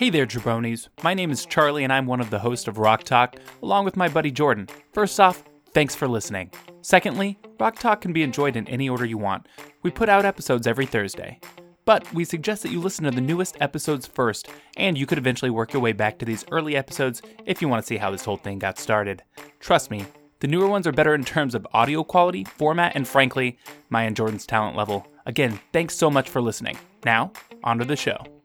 Hey there, jabronis. My name is Charlie, and I'm one of the hosts of Rock Talk, along with my buddy Jordan. First off, thanks for listening. Secondly, Rock Talk can be enjoyed in any order you want. We put out episodes every Thursday. But we suggest that you listen to the newest episodes first, and you could eventually work your way back to these early episodes if you want to see how this whole thing got started. Trust me, the newer ones are better in terms of audio quality, format, and frankly, my and Jordan's talent level. Again, thanks so much for listening. Now, on to the show.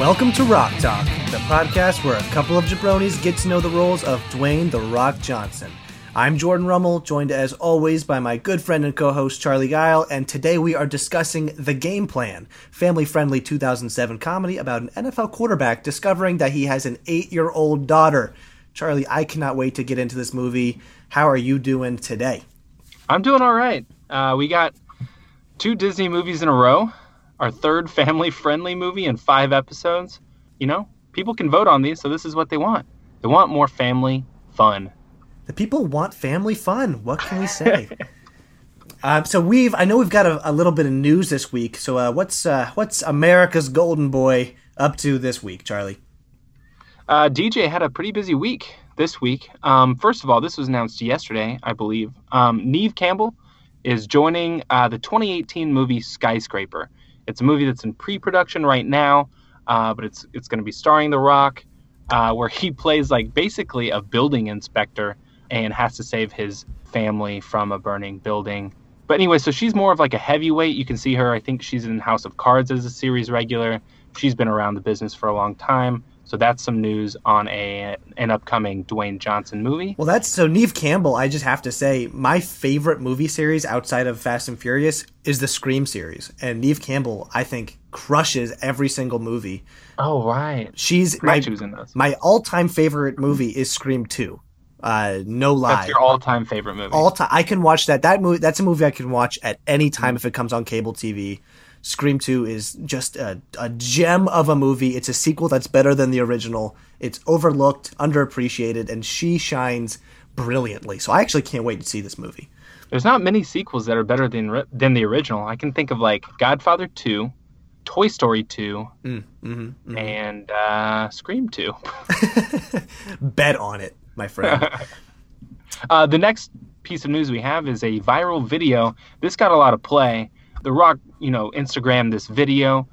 Welcome to Rock Talk, the podcast where a couple of jabronis get to know the roles of Dwayne The Rock Johnson. I'm Jordan Rummel, joined as always by my good friend and co host Charlie Guile, and today we are discussing The Game Plan, family friendly 2007 comedy about an NFL quarterback discovering that he has an eight year old daughter. Charlie, I cannot wait to get into this movie. How are you doing today? I'm doing all right. Uh, we got two Disney movies in a row, our third family friendly movie in five episodes. You know, people can vote on these, so this is what they want. They want more family fun. The people want family fun. What can we say? um, so we've I know we've got a, a little bit of news this week. So uh, what's uh, what's America's golden boy up to this week, Charlie? Uh, DJ had a pretty busy week this week. Um, first of all, this was announced yesterday, I believe. Um, Neve Campbell is joining uh, the 2018 movie Skyscraper. It's a movie that's in pre-production right now, uh, but it's it's going to be starring The Rock, uh, where he plays like basically a building inspector and has to save his family from a burning building. But anyway, so she's more of like a heavyweight. You can see her. I think she's in House of Cards as a series regular. She's been around the business for a long time. So that's some news on a an upcoming Dwayne Johnson movie. Well, that's so Neve Campbell. I just have to say, my favorite movie series outside of Fast and Furious is the Scream series, and Neve Campbell, I think, crushes every single movie. Oh right, she's my my all time favorite movie is Scream Two. Uh, no lie. That's your all-time favorite movie. All time, I can watch that. That movie. That's a movie I can watch at any time if it comes on cable TV. Scream 2 is just a, a gem of a movie. It's a sequel that's better than the original. It's overlooked, underappreciated, and she shines brilliantly. So I actually can't wait to see this movie. There's not many sequels that are better than than the original. I can think of like Godfather 2, Toy Story 2, mm, mm-hmm, mm-hmm. and uh, Scream 2. Bet on it, my friend. uh, the next piece of news we have is a viral video. This got a lot of play. The Rock, you know, Instagram this video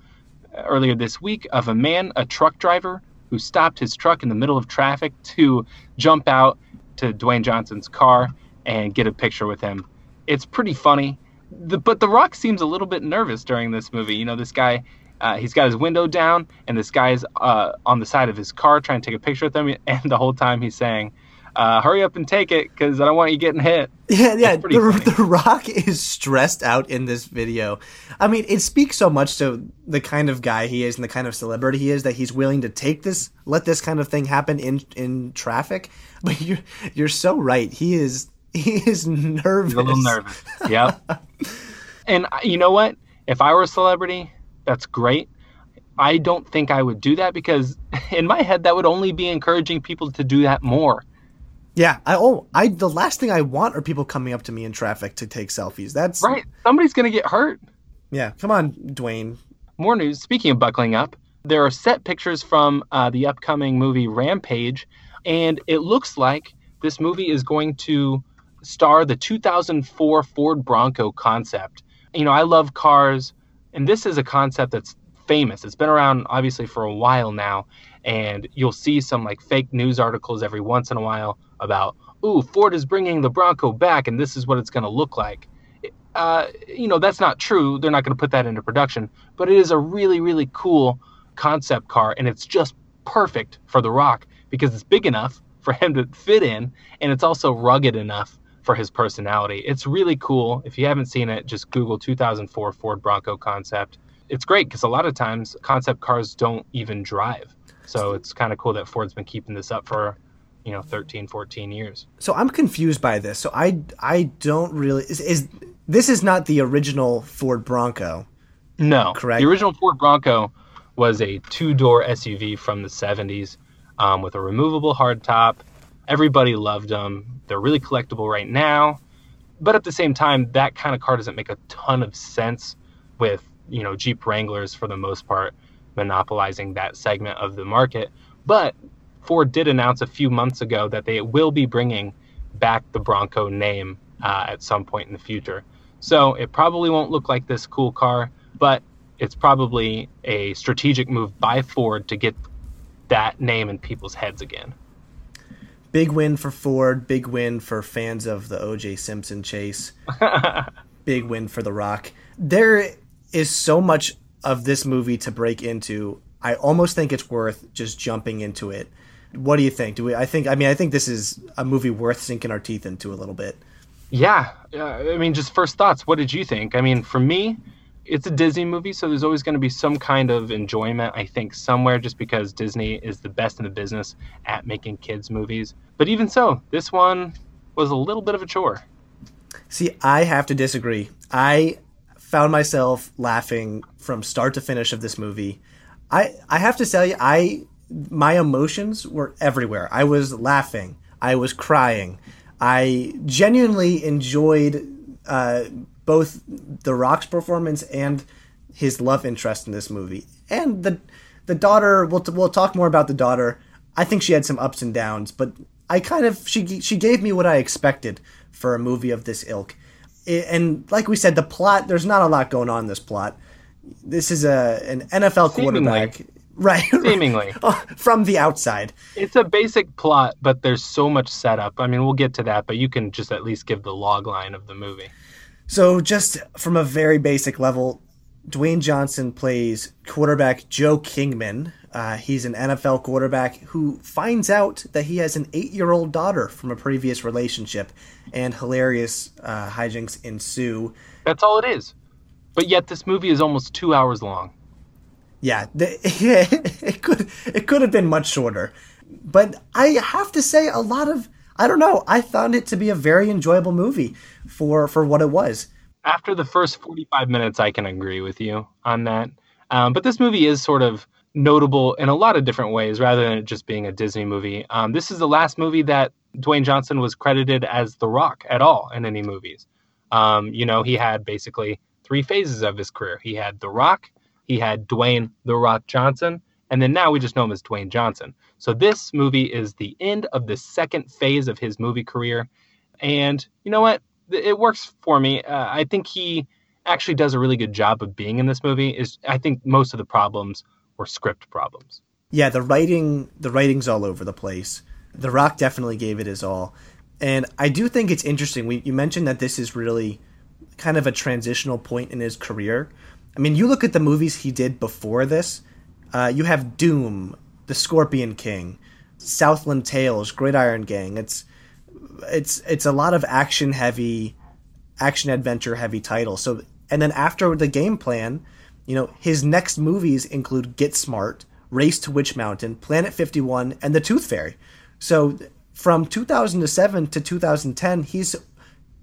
earlier this week of a man, a truck driver, who stopped his truck in the middle of traffic to jump out to Dwayne Johnson's car and get a picture with him. It's pretty funny. The, but The Rock seems a little bit nervous during this movie. You know, this guy, uh, he's got his window down, and this guy's uh, on the side of his car trying to take a picture with him, and the whole time he's saying, uh, hurry up and take it because I don't want you getting hit. Yeah, yeah. The, the, Rock is stressed out in this video. I mean, it speaks so much to the kind of guy he is and the kind of celebrity he is that he's willing to take this, let this kind of thing happen in in traffic. But you're you're so right. He is he is nervous. He's a little nervous. Yep. and uh, you know what? If I were a celebrity, that's great. I don't think I would do that because in my head that would only be encouraging people to do that more. Yeah, I oh, I the last thing I want are people coming up to me in traffic to take selfies. That's right. Somebody's gonna get hurt. Yeah, come on, Dwayne. More news. Speaking of buckling up, there are set pictures from uh, the upcoming movie Rampage, and it looks like this movie is going to star the 2004 Ford Bronco concept. You know, I love cars, and this is a concept that's famous. It's been around obviously for a while now, and you'll see some like fake news articles every once in a while about, ooh, Ford is bringing the Bronco back and this is what it's going to look like. Uh, you know, that's not true. They're not going to put that into production, but it is a really, really cool concept car and it's just perfect for The Rock because it's big enough for him to fit in and it's also rugged enough for his personality. It's really cool. If you haven't seen it, just Google 2004 Ford Bronco concept. It's great because a lot of times concept cars don't even drive. So it's kind of cool that Ford's been keeping this up for you know 13 14 years so i'm confused by this so i i don't really is, is this is not the original ford bronco no correct the original ford bronco was a two-door suv from the 70s um, with a removable hardtop. Everybody loved them. They're really collectible right now. But at the same time, that kind of car doesn't make a ton of sense with, you know, Jeep Wranglers for the most part monopolizing that segment of the market. But Ford did announce a few months ago that they will be bringing back the Bronco name uh, at some point in the future. So it probably won't look like this cool car, but it's probably a strategic move by Ford to get that name in people's heads again. Big win for Ford. Big win for fans of the O.J. Simpson chase. big win for The Rock. There is so much of this movie to break into. I almost think it's worth just jumping into it. What do you think? Do we? I think. I mean, I think this is a movie worth sinking our teeth into a little bit. Yeah, uh, I mean, just first thoughts. What did you think? I mean, for me, it's a Disney movie, so there's always going to be some kind of enjoyment, I think, somewhere, just because Disney is the best in the business at making kids' movies. But even so, this one was a little bit of a chore. See, I have to disagree. I found myself laughing from start to finish of this movie. I I have to tell you, I my emotions were everywhere. I was laughing. I was crying. I genuinely enjoyed uh, both The Rock's performance and his love interest in this movie, and the the daughter. We'll we'll talk more about the daughter. I think she had some ups and downs, but I kind of she she gave me what I expected for a movie of this ilk. And like we said, the plot there's not a lot going on in this plot. This is a an NFL quarterback. Right. Seemingly. From the outside. It's a basic plot, but there's so much setup. I mean, we'll get to that, but you can just at least give the log line of the movie. So, just from a very basic level, Dwayne Johnson plays quarterback Joe Kingman. Uh, he's an NFL quarterback who finds out that he has an eight year old daughter from a previous relationship, and hilarious uh, hijinks ensue. That's all it is. But yet, this movie is almost two hours long. Yeah, the, it could it could have been much shorter, but I have to say a lot of I don't know. I found it to be a very enjoyable movie for for what it was. After the first forty five minutes, I can agree with you on that. Um, but this movie is sort of notable in a lot of different ways, rather than it just being a Disney movie. Um, this is the last movie that Dwayne Johnson was credited as The Rock at all in any movies. Um, you know, he had basically three phases of his career. He had The Rock, he had Dwayne The Rock Johnson, and then now we just know him as Dwayne Johnson. So this movie is the end of the second phase of his movie career. And you know what? It works for me. Uh, I think he actually does a really good job of being in this movie. Is I think most of the problems were script problems. Yeah, the writing the writing's all over the place. The Rock definitely gave it his all. And I do think it's interesting. We, you mentioned that this is really kind of a transitional point in his career I mean, you look at the movies he did before this. Uh, you have Doom, The Scorpion King, Southland Tales, Gridiron Gang. It's it's it's a lot of action heavy, action adventure heavy titles. So and then after the game plan, you know, his next movies include Get Smart, Race to Witch Mountain, Planet 51, and The Tooth Fairy. So from 2007 to 2010, he's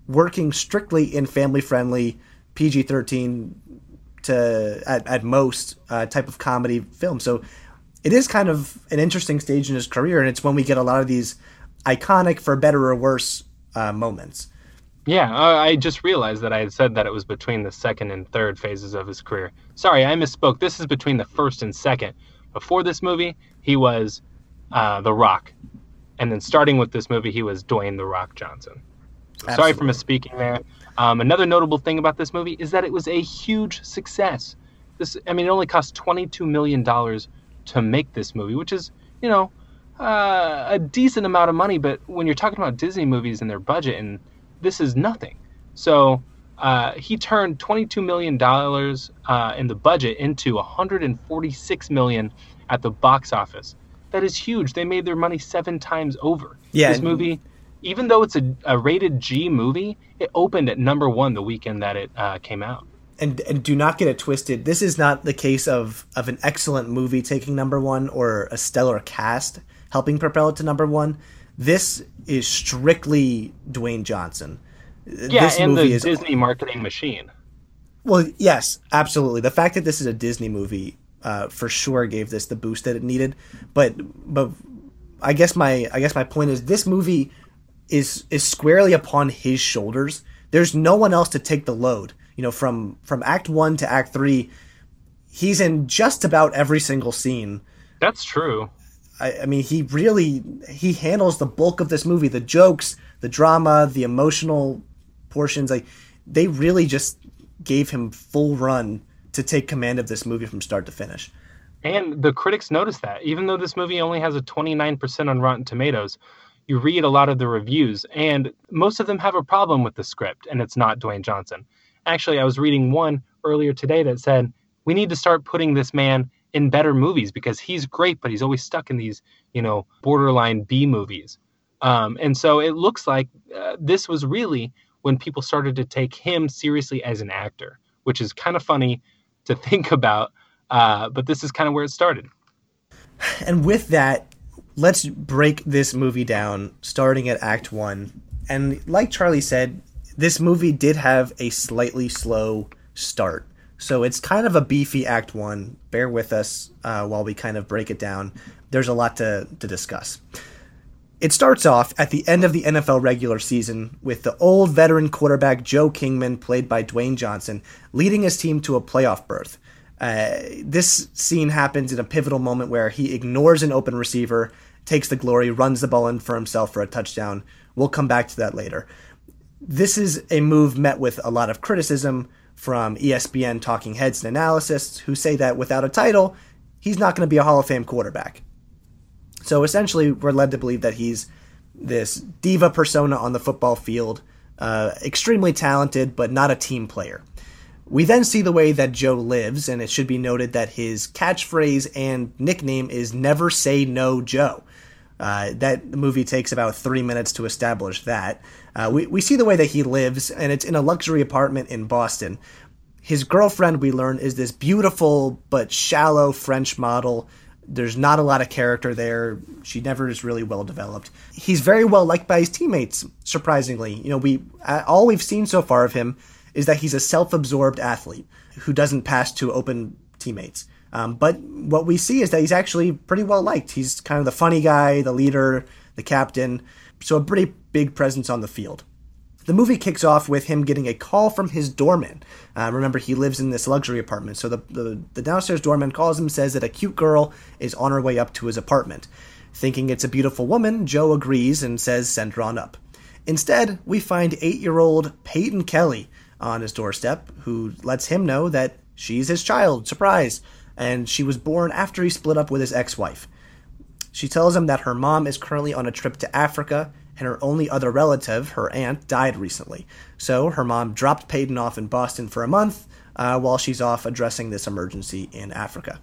working strictly in family friendly PG 13 to at, at most uh, type of comedy film. So it is kind of an interesting stage in his career, and it's when we get a lot of these iconic, for better or worse, uh, moments. Yeah, I just realized that I had said that it was between the second and third phases of his career. Sorry, I misspoke. This is between the first and second. Before this movie, he was uh, The Rock. And then starting with this movie, he was Dwayne The Rock Johnson. So sorry for misspeaking there. Um, another notable thing about this movie is that it was a huge success. This, I mean, it only cost twenty-two million dollars to make this movie, which is, you know, uh, a decent amount of money. But when you're talking about Disney movies and their budget, and this is nothing. So uh, he turned twenty-two million dollars uh, in the budget into one hundred and forty-six million at the box office. That is huge. They made their money seven times over. Yeah, this movie even though it's a, a rated G movie, it opened at number one the weekend that it uh, came out. And and do not get it twisted. This is not the case of of an excellent movie taking number one or a stellar cast helping propel it to number one. This is strictly Dwayne Johnson. Yeah, this and the is, Disney marketing machine. Well, yes, absolutely. The fact that this is a Disney movie uh, for sure gave this the boost that it needed. But but I guess my I guess my point is this movie is is squarely upon his shoulders. There's no one else to take the load. You know, from from Act One to Act Three, he's in just about every single scene. That's true. I, I mean, he really he handles the bulk of this movie. The jokes, the drama, the emotional portions. Like they really just gave him full run to take command of this movie from start to finish. And the critics noticed that. Even though this movie only has a 29% on Rotten Tomatoes, you read a lot of the reviews, and most of them have a problem with the script, and it's not Dwayne Johnson. Actually, I was reading one earlier today that said, we need to start putting this man in better movies because he's great, but he's always stuck in these, you know, borderline B movies. Um, and so it looks like uh, this was really when people started to take him seriously as an actor, which is kind of funny to think about. Uh, but this is kind of where it started. And with that, let's break this movie down, starting at Act One. And like Charlie said, this movie did have a slightly slow start. So it's kind of a beefy Act One. Bear with us uh, while we kind of break it down. There's a lot to, to discuss. It starts off at the end of the NFL regular season with the old veteran quarterback Joe Kingman, played by Dwayne Johnson, leading his team to a playoff berth. Uh, this scene happens in a pivotal moment where he ignores an open receiver, takes the glory, runs the ball in for himself for a touchdown. We'll come back to that later. This is a move met with a lot of criticism from ESPN talking heads and analysts who say that without a title, he's not going to be a Hall of Fame quarterback. So essentially, we're led to believe that he's this diva persona on the football field, uh, extremely talented, but not a team player. We then see the way that Joe lives, and it should be noted that his catchphrase and nickname is Never Say No Joe. Uh, that movie takes about three minutes to establish that. Uh, we, we see the way that he lives, and it's in a luxury apartment in Boston. His girlfriend, we learn, is this beautiful but shallow French model there's not a lot of character there. She never is really well developed. He's very well liked by his teammates, surprisingly. You know, we all we've seen so far of him is that he's a self-absorbed athlete who doesn't pass to open teammates. Um, but what we see is that he's actually pretty well liked. He's kind of the funny guy, the leader, the captain, so a pretty big presence on the field. The movie kicks off with him getting a call from his doorman. Uh, remember, he lives in this luxury apartment. So the, the, the downstairs doorman calls him, says that a cute girl is on her way up to his apartment. Thinking it's a beautiful woman, Joe agrees and says send her on up. Instead, we find eight year old Peyton Kelly on his doorstep, who lets him know that she's his child, surprise, and she was born after he split up with his ex wife. She tells him that her mom is currently on a trip to Africa and her only other relative, her aunt, died recently. So her mom dropped Peyton off in Boston for a month uh, while she's off addressing this emergency in Africa.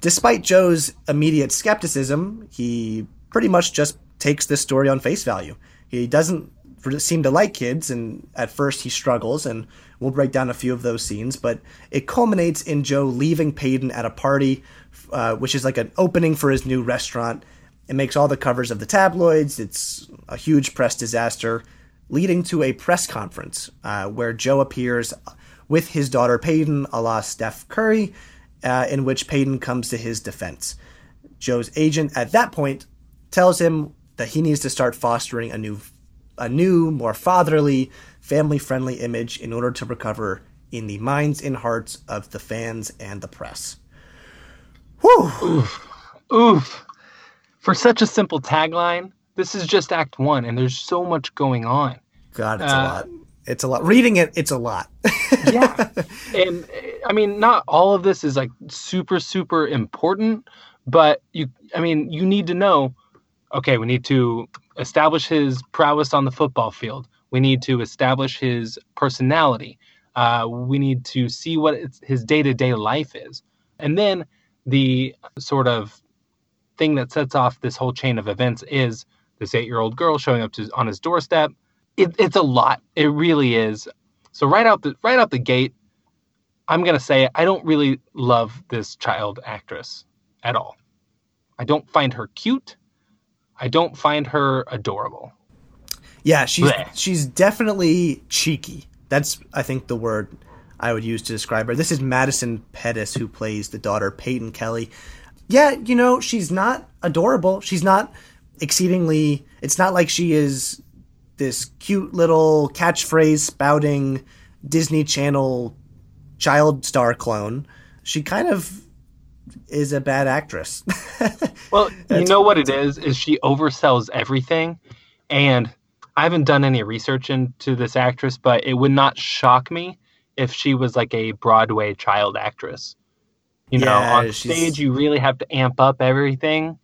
Despite Joe's immediate skepticism, he pretty much just takes this story on face value. He doesn't seem to like kids, and at first he struggles, and we'll break down a few of those scenes, but it culminates in Joe leaving Peyton at a party, uh, which is like an opening for his new restaurant it makes all the covers of the tabloids. It's a huge press disaster, leading to a press conference uh, where Joe appears with his daughter Peyton, a la Steph Curry, uh, in which Peyton comes to his defense. Joe's agent at that point tells him that he needs to start fostering a new, a new, more fatherly, family-friendly image in order to recover in the minds and hearts of the fans and the press. Whew. Oof. Oof for such a simple tagline, this is just Act One, and there's so much going on. God, it's uh, a lot. It's a lot. Reading it, it's a lot. yeah, and I mean, not all of this is like super, super important, but you, I mean, you need to know. Okay, we need to establish his prowess on the football field. We need to establish his personality. Uh, we need to see what his day to day life is, and then the sort of thing that sets off this whole chain of events is this eight year old girl showing up to, on his doorstep. It, it's a lot. It really is. So right out the right out the gate, I'm gonna say I don't really love this child actress at all. I don't find her cute. I don't find her adorable. Yeah, she's Blech. she's definitely cheeky. That's I think the word I would use to describe her. This is Madison Pettis who plays the daughter Peyton Kelly. yeah, you know, she's not adorable. She's not exceedingly. It's not like she is this cute little catchphrase spouting Disney Channel child star clone. She kind of is a bad actress. well, you know what it is is she oversells everything and I haven't done any research into this actress, but it would not shock me if she was like a Broadway child actress. You know, Yeah, on she's- stage you really have to amp up everything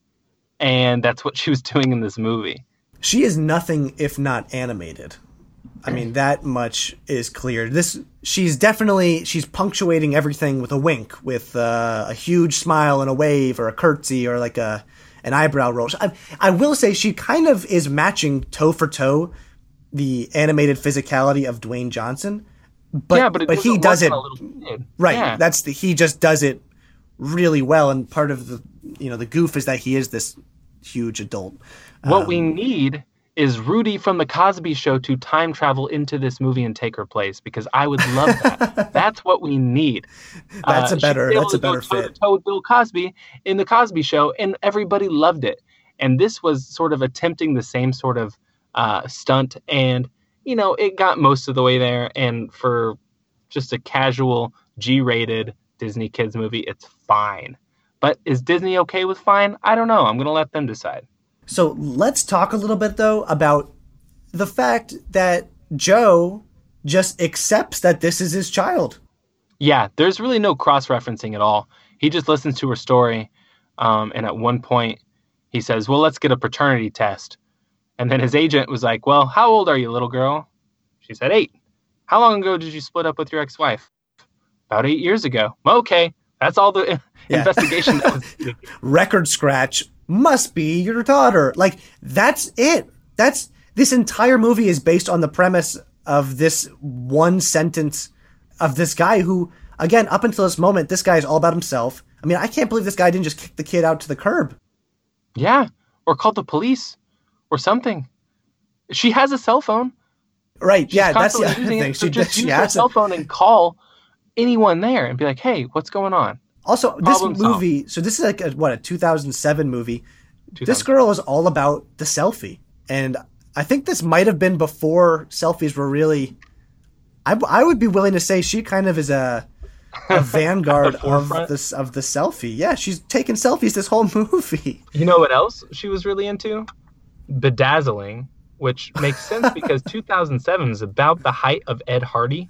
and that's what she was doing in this movie. she is nothing if not animated. I mean, that much is clear. This she's definitely she's punctuating everything with a wink, with uh, a huge smile and a wave, or a curtsy, or like a an eyebrow roll. I, I will say she kind of is matching toe for toe the animated physicality of Dwayne Johnson, but yeah, but, but he does it on a little kid. right. Yeah. That's the he just does it really well, and part of the you know the goof is that he is this huge adult. What um, we need is Rudy from the Cosby Show to time travel into this movie and take her place because I would love that. that's what we need. That's a better- be that's a to better fit. toe Bill Cosby in the Cosby Show, and everybody loved it. And this was sort of attempting the same sort of uh, stunt, and you know, it got most of the way there. And for just a casual G-rated Disney kids movie, it's fine. But is Disney okay with fine? I don't know. I'm gonna let them decide. So let's talk a little bit though about the fact that Joe just accepts that this is his child. Yeah, there's really no cross referencing at all. He just listens to her story. Um, and at one point, he says, Well, let's get a paternity test. And then his agent was like, Well, how old are you, little girl? She said, Eight. How long ago did you split up with your ex wife? About eight years ago. Okay, that's all the Yeah. investigation that was. Record scratch must be your daughter. Like that's it. That's this entire movie is based on the premise of this one sentence of this guy who again up until this moment this guy is all about himself. I mean, I can't believe this guy didn't just kick the kid out to the curb. Yeah, or call the police or something. She has a cell phone. Right. She's yeah, that's the other thing. it, so She, just she use her has a- cell phone and call anyone there and be like, "Hey, what's going on?" Also, this Problem solved. movie. So this is like a, what a 2007 movie. This girl is all about the selfie, and I think this might have been before selfies were really. I, I would be willing to say she kind of is a a vanguard of this of the selfie. Yeah, she's taking selfies this whole movie. You know what else she was really into? Bedazzling, which makes sense because 2007 is about the height of Ed Hardy.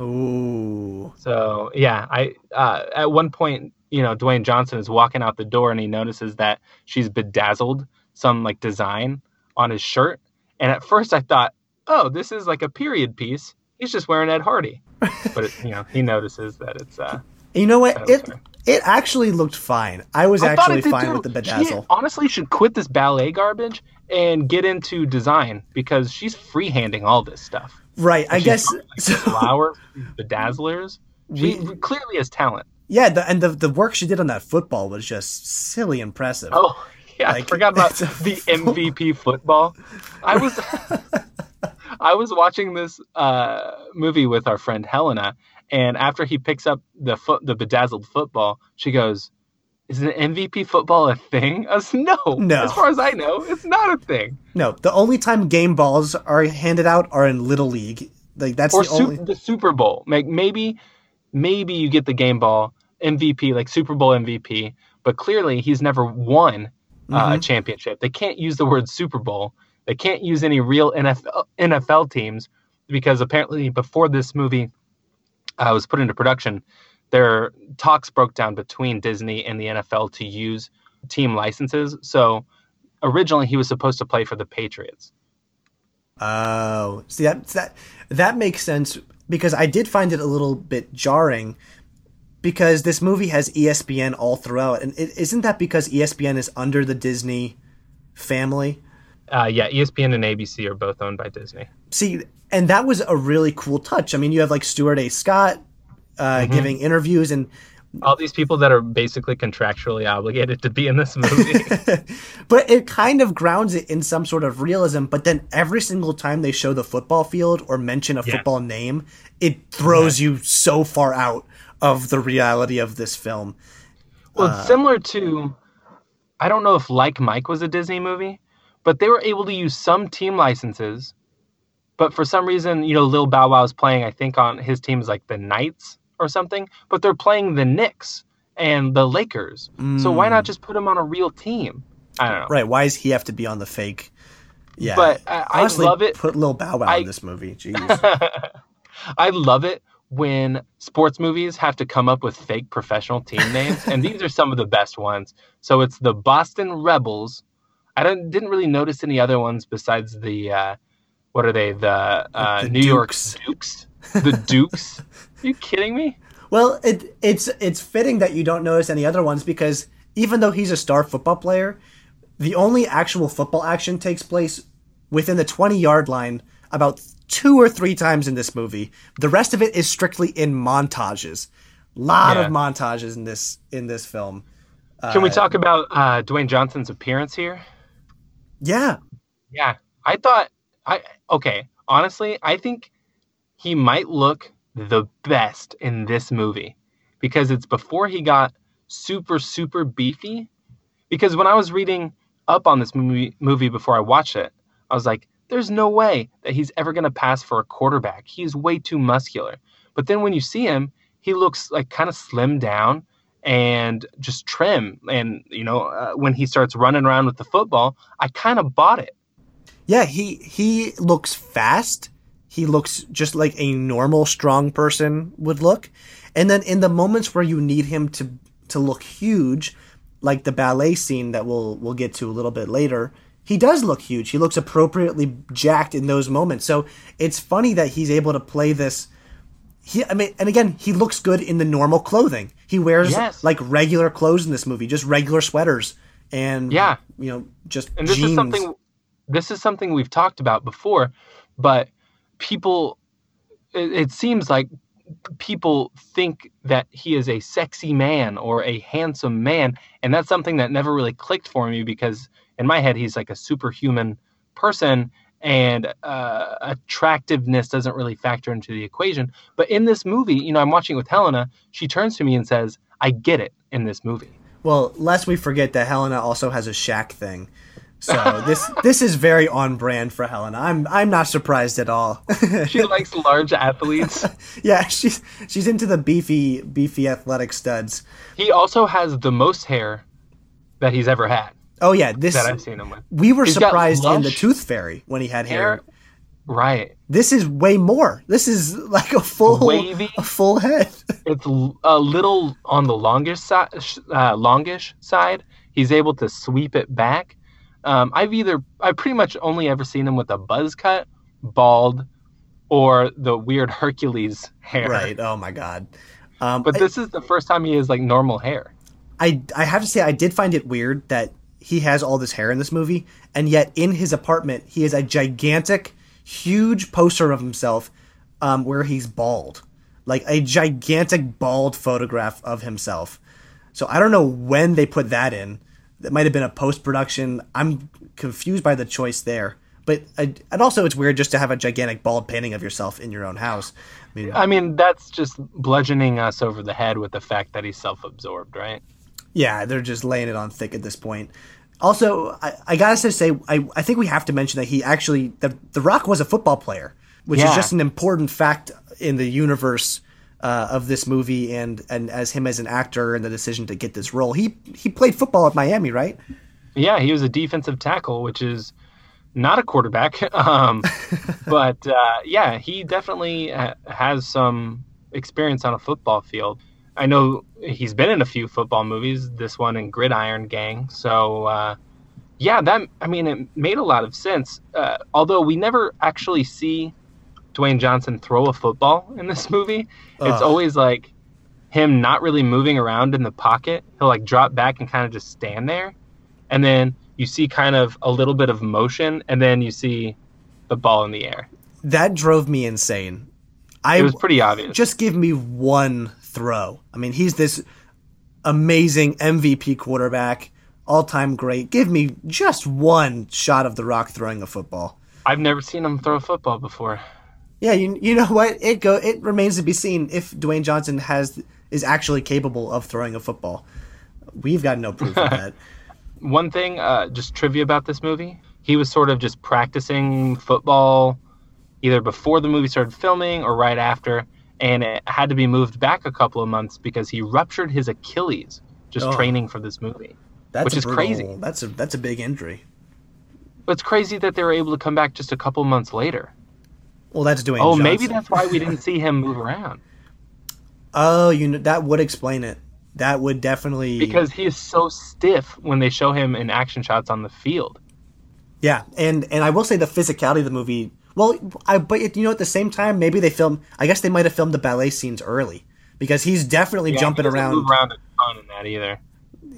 Ooh, So yeah, I uh, at one point, you know, Dwayne Johnson is walking out the door and he notices that she's bedazzled some like design on his shirt, and at first I thought, oh, this is like a period piece. He's just wearing Ed Hardy, but it, you know, he notices that it's. Uh, you know what? It it actually looked fine. I was I actually fine too. with the She bedazzle. honestly should quit this ballet garbage and get into design because she's freehanding all this stuff. Right. I guess. like, So, flower bedazzlers. She clearly has talent. yeah, the, and the the work she did on that football was just silly impressive. Oh yeah, I forgot about the MVP football. I was I was watching this uh, movie with our friend Helena, and after he picks up the foot the bedazzled football, she goes, "Is an MVP football a thing?" Was no, No. As far as I know, it's not a thing. No, the only time game balls are handed out are in Little League. Like that's or the su- only. the Super Bowl. Like maybe, maybe you get the game ball MVP, like Super Bowl MVP, but clearly he's never won uh, a championship. They can't use the word Super Bowl. They can't use any real NFL, NFL teams because apparently before this movie uh, was put into production, their talks broke down between Disney and the NFL to use team licenses. So originally he was supposed to play for the Patriots. Oh, see that that that makes sense because I did find it a little bit jarring because this movie has ESPN all throughout, and is isn't that because ESPN is under the Disney family? Uh, yeah, ESPN and ABC are both owned by Disney. See, and that was a really cool touch. I mean, you have like Stuart A. Scott uh, Mm-hmm. giving interviews, and all these people that are basically contractually obligated to be in this movie. but it kind of grounds it in some sort of realism. But then every single time they show the football field or mention a Yeah. football name, it throws you so far out of the reality of this film. Well, it's similar to, I don't know if Like Mike was a Disney movie, but they were able to use some team licenses. But for some reason, you know, Lil Bow Wow is playing, I think, on his team is like the Knights or something, but they're playing the Knicks and the Lakers. So why not just put him on a real team? I don't know. Right? Why does he have to be on the fake? Yeah, But I- I love it. Put Lil Bow Wow I- in this movie. Jeez. I love it when sports movies have to come up with fake professional team names, and these are some of the best ones. So it's the Boston Rebels. I don't didn't really notice any other ones besides the uh, what are they? The, uh, The New York Dukes. Dukes. The Dukes. are you kidding me? Well, it, it's it's fitting that you don't notice any other ones because even though he's a star football player, the only actual football action takes place within the 20 yard line about two or three times in this movie. The rest of it is strictly in montages. Lot Yeah. of montages in this in this film. Can we talk about uh, Dwayne Johnson's appearance here? Yeah. Yeah, I thought I okay. Honestly, I think he might look the best in this movie because it's before he got super super beefy. Because when I was reading up on this movie movie before I watched it, I was like, "There's no way that he's ever going to pass for a quarterback. He's way too muscular." But then when you see him, he looks like kind of slim down and just trim. And you know, uh, when he starts running around with the football, I kind of bought it. Yeah, he he looks fast. He looks just like a normal strong person would look. And then in the moments where you need him to to look huge, like the ballet scene that we'll we'll get to a little bit later, he does look huge. He looks appropriately jacked in those moments. So it's funny that he's able to play this he, I mean, and again, he looks good in the normal clothing. He wears Yes. like regular clothes in this movie, just regular sweaters, and Yeah. you know, just and this jeans. is something this is something we've talked about before but people it, seems like people think that he is a sexy man or a handsome man and that's something that never really clicked for me because in my head he's like a superhuman person and uh, attractiveness doesn't really factor into the equation but in this movie you know i'm watching it with helena she turns to me and says i get it in this movie Well, lest we forget that Helena also has a Shaq thing. So this this is very on brand for Helena. I'm I'm not surprised at all. she likes large athletes yeah, she's she's into the beefy beefy athletic studs. He also has the most hair that he's ever had Oh yeah, this that I've seen him with. we were He's surprised in the Tooth Fairy when he had hair. Hair, right? This is way more. This is like a full Wavy. a full head. It's a little on the longish side, uh, longish side. He's able to sweep it back. Um, I've either I've pretty much only ever seen him with a buzz cut, bald, or the weird Hercules hair. right. Oh my god. Um, But this is the first time he has like normal hair. I I have to say I did find it weird that he has all this hair in this movie, and yet in his apartment he has a gigantic, huge poster of himself, um, where he's bald, like a gigantic bald photograph of himself. So I don't know when they put that in. That might have been a post production. I'm confused by the choice there. But I, and also it's weird just to have a gigantic bald painting of yourself in your own house. I mean, I mean, that's just bludgeoning us over the head with the fact that he's self-absorbed, right? Yeah, they're just laying it on thick at this point. Also, I, I gotta say, I, I think we have to mention that he actually the the Rock was a football player, which is just an important fact in the universe uh, of this movie and and as him as an actor and the decision to get this role. He he played football at Miami, right? Yeah, he was a defensive tackle, which is not a quarterback. Um, but uh, yeah, he definitely ha- has some experience on a football field. I know he's been in a few football movies. This one in Gridiron Gang. So uh, yeah, that I mean, it made a lot of sense. Uh, although we never actually see Dwayne Johnson throw a football in this movie. It's Ugh. always like him not really moving around in the pocket. He'll like drop back and kind of just stand there and then you see kind of a little bit of motion, and then you see the ball in the air. That drove me insane. I It was pretty obvious. just give me one throw. I mean, he's this amazing MVP quarterback, all time great. Give me just one shot of The Rock throwing a football. I've never seen him throw a football before. Yeah, you you know what? It go it remains to be seen if Dwayne Johnson has is actually capable of throwing a football. we've got no proof of that. One thing, uh, just trivia about this movie: he was sort of just practicing football, either before the movie started filming or right after, and it had to be moved back a couple of months because he ruptured his Achilles just Oh. training for this movie. That's Which is brutal- crazy. That's a that's a big injury. But it's crazy that they were able to come back just a couple months later. Well, that's Dwayne. oh, maybe that's why we didn't see him move around Oh, you know that would explain it. That would definitely because he is so stiff when they show him in action shots on the field. Yeah, and and I will say the physicality of the movie. Well, I but you know at the same time maybe they filmed. I guess they might have filmed the ballet scenes early because he's definitely Yeah, jumping he around. move around a ton in that either.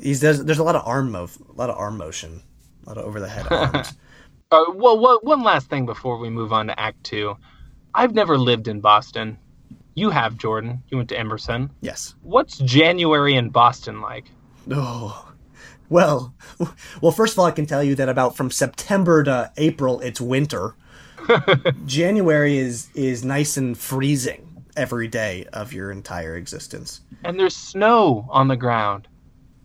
He's there's there's a lot of arm move, a lot of arm motion, a lot of over the head arms. Uh, well, well, one last thing before we move on to Act Two. I've never lived in Boston. You have, Jordan. You went to Emerson. yes. What's January in Boston like? Oh, well, well. First of all, I can tell you that about from September to April, it's winter. January is is nice and freezing every day of your entire existence. And there's snow on the ground.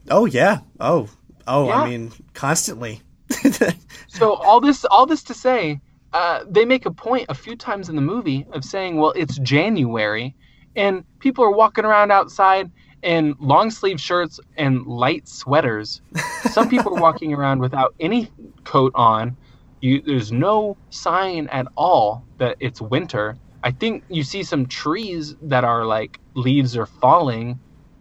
Oh yeah. Oh oh. I mean, constantly. So all this, all this to say, uh, they make a point a few times in the movie of saying, "Well, it's January," and people are walking around outside in long sleeve shirts and light sweaters. Some people are walking around without any coat on. You, there's no sign at all that it's winter. I think you see some trees that are like leaves are falling.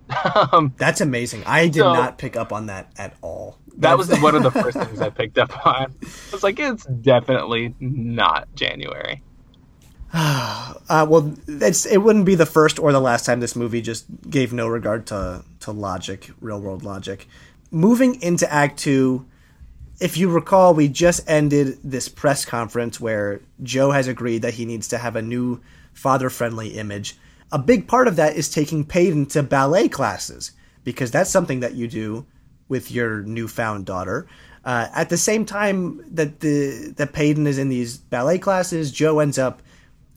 um, That's amazing. I did So- not pick up on that at all. That was one of the first things I picked up on. I was like, it's definitely not January. Uh, well, it's it wouldn't be the first or the last time this movie just gave no regard to to logic, real world logic. Moving into Act Two, if you recall, we just ended this press conference where Joe has agreed that he needs to have a new father friendly image. A big part of that is taking Peyton to ballet classes because that's something that you do with your newfound daughter. Uh, at the same time that the that Peyton is in these ballet classes, Joe ends up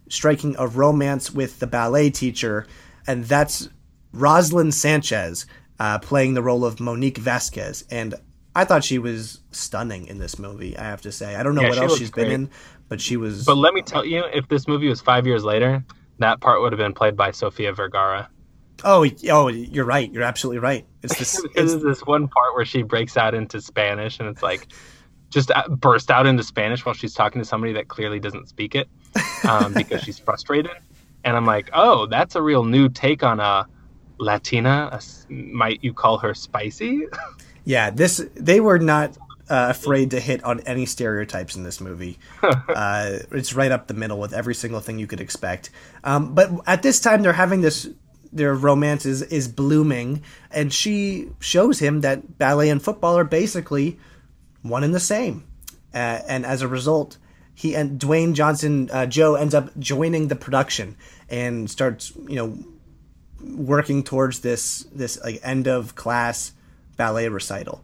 striking a romance with the ballet teacher, and that's Roselyn Sanchez uh, playing the role of Monique Vasquez. And I thought she was stunning in this movie. I have to say, I don't know Yeah, what she else she's been in, but she was. But let me tell you, if this movie was five years later, that part would have been played by Sofia Vergara. Oh, oh, you're right. You're absolutely right. It's this. It's, this one part where she breaks out into Spanish, and it's like just uh, burst out into Spanish while she's talking to somebody that clearly doesn't speak it um, because she's frustrated. And I'm like, oh, that's a real new take on a Latina. A might you call her spicy? yeah, this. They were not. Uh, afraid to hit on any stereotypes in this movie. uh, it's right up the middle with every single thing you could expect. Um, but at this time, they're having this. Their romance is, is blooming, and she shows him that ballet and football are basically one and the same. Uh, and as a result, he and Dwayne Johnson, uh, Joe ends up joining the production and starts, you know, working towards this this like end of class ballet recital.